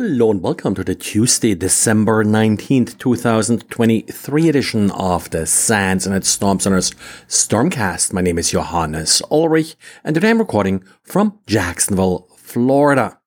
Hello and welcome to the Tuesday, December 19th, 2023 edition of the SANS Internet Storm Center's Stormcast. My name is Johannes Ulrich and today I'm recording from Jacksonville, Florida.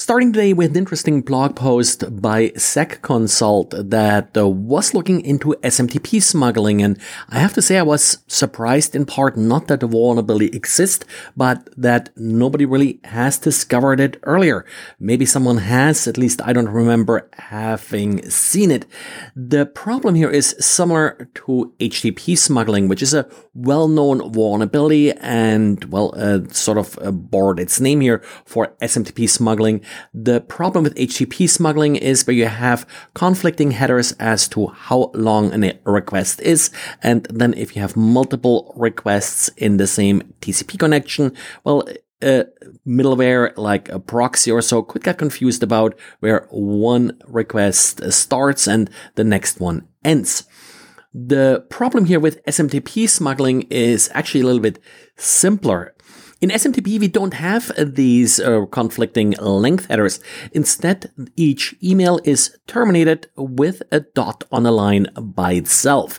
Starting today with an interesting blog post by SEC Consult that uh, was looking into SMTP smuggling. And I have to say, I was surprised in part not that the vulnerability exists, but that nobody really has discovered it earlier. Maybe someone has, at least I don't remember having seen it. The problem here is similar to HTTP smuggling, which is a well-known vulnerability and, well, uh, sort of uh, borrowed its name here for SMTP smuggling. The problem with HTTP smuggling is where you have conflicting headers as to how long a request is. And then if you have multiple requests in the same TCP connection, well, a middleware like a proxy or so could get confused about where one request starts and the next one ends. The problem here with SMTP smuggling is actually a little bit simpler. In SMTP, we don't have these uh, conflicting length headers. Instead, each email is terminated with a dot on a line by itself.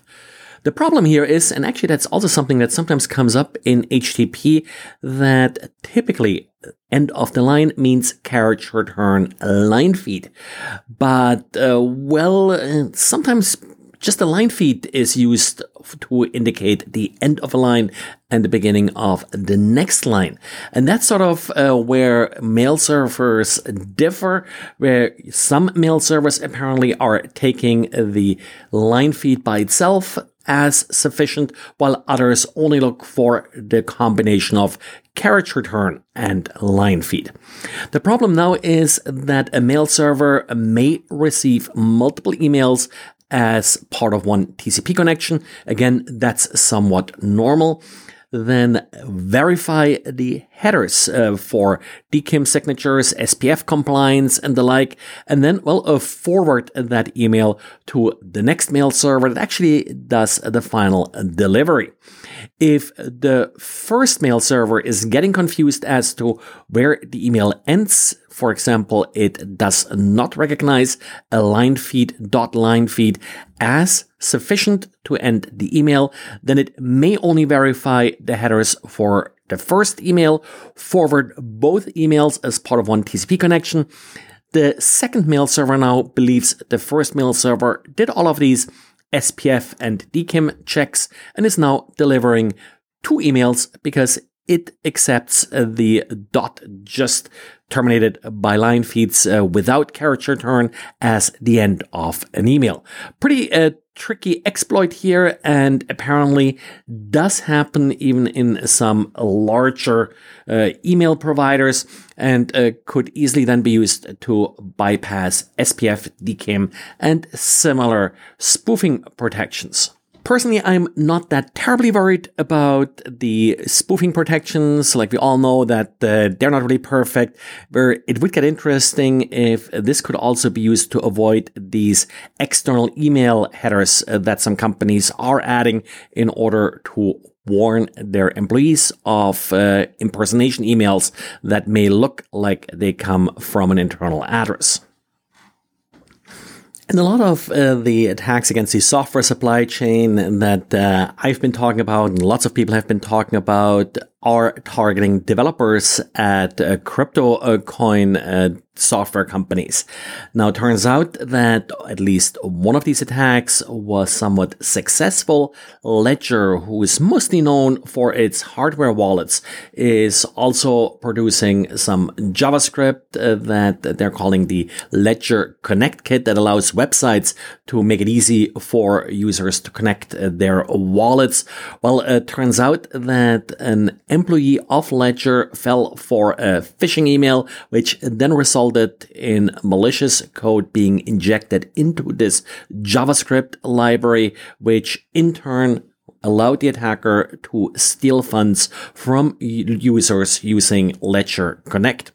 The problem here is, and actually that's also something that sometimes comes up in HTTP, that typically end of the line means carriage return line feed. But, uh, well, uh, sometimes just a line feed is used to indicate the end of a line and the beginning of the next line. And that's sort of uh, where mail servers differ, where some mail servers apparently are taking the line feed by itself as sufficient, while others only look for the combination of carriage return and line feed. The problem now is that a mail server may receive multiple emails as part of one TCP connection. Again, that's somewhat normal. Then verify the headers uh, for DKIM signatures, SPF compliance, and the like. And then, well, uh, forward that email to the next mail server that actually does the final delivery. If the first mail server is getting confused as to where the email ends, for example, it does not recognize a line feed dot line feed as sufficient to end the email, then it may only verify the headers for the first email, forward both emails as part of one TCP connection. The second mail server now believes the first mail server did all of these SPF and DKIM checks and is now delivering two emails because it accepts uh, the dot just terminated by line feeds uh, without character return as the end of an email. Pretty uh, tricky exploit here and apparently does happen even in some larger uh, email providers and uh, could easily then be used to bypass SPF, DKIM and similar spoofing protections. Personally, I'm not that terribly worried about the spoofing protections. Like we all know that uh, they're not really perfect. Where it would get interesting if this could also be used to avoid these external email headers uh, that some companies are adding in order to warn their employees of uh, impersonation emails that may look like they come from an internal address. And a lot of uh, the attacks against the software supply chain that uh, I've been talking about and lots of people have been talking about are targeting developers at uh, crypto uh, coin uh, software companies. Now, it turns out that at least one of these attacks was somewhat successful. Ledger, who is mostly known for its hardware wallets, is also producing some JavaScript uh, that they're calling the Ledger Connect Kit that allows websites to make it easy for users to connect uh, their wallets. Well, it turns out that an employee of Ledger fell for a phishing email, which then resulted in malicious code being injected into this JavaScript library, which in turn allowed the attacker to steal funds from users using Ledger Connect.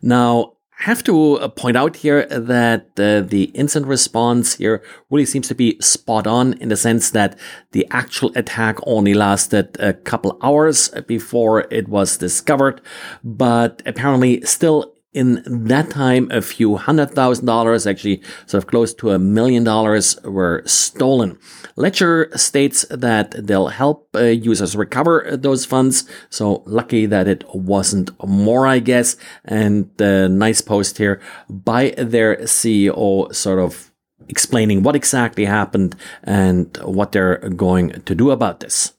Now, have to uh, point out here that uh, the incident response here really seems to be spot on in the sense that the actual attack only lasted a couple hours before it was discovered, but apparently still in that time, a few hundred thousand dollars, actually sort of close to a million dollars were stolen. Ledger states that they'll help uh, users recover those funds. So lucky that it wasn't more, I guess. And the nice post here by their CEO sort of explaining what exactly happened and what they're going to do about this.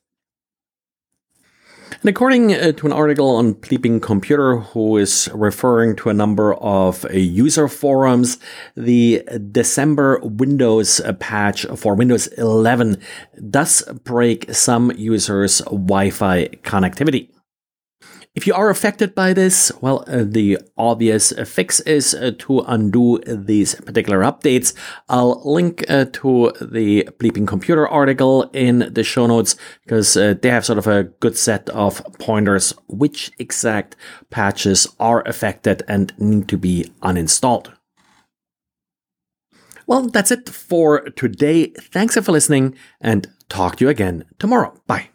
And according uh, to an article on Bleeping Computer, who is referring to a number of uh, user forums, the December Windows patch for Windows 11 does break some users' Wi Fi connectivity. If you are affected by this, well, uh, the obvious fix is uh, to undo these particular updates. I'll link uh, to the Bleeping Computer article in the show notes because they have sort of a good set of pointers which exact patches are affected and need to be uninstalled. Well, that's it for today. Thanks for listening and talk to you again tomorrow. Bye.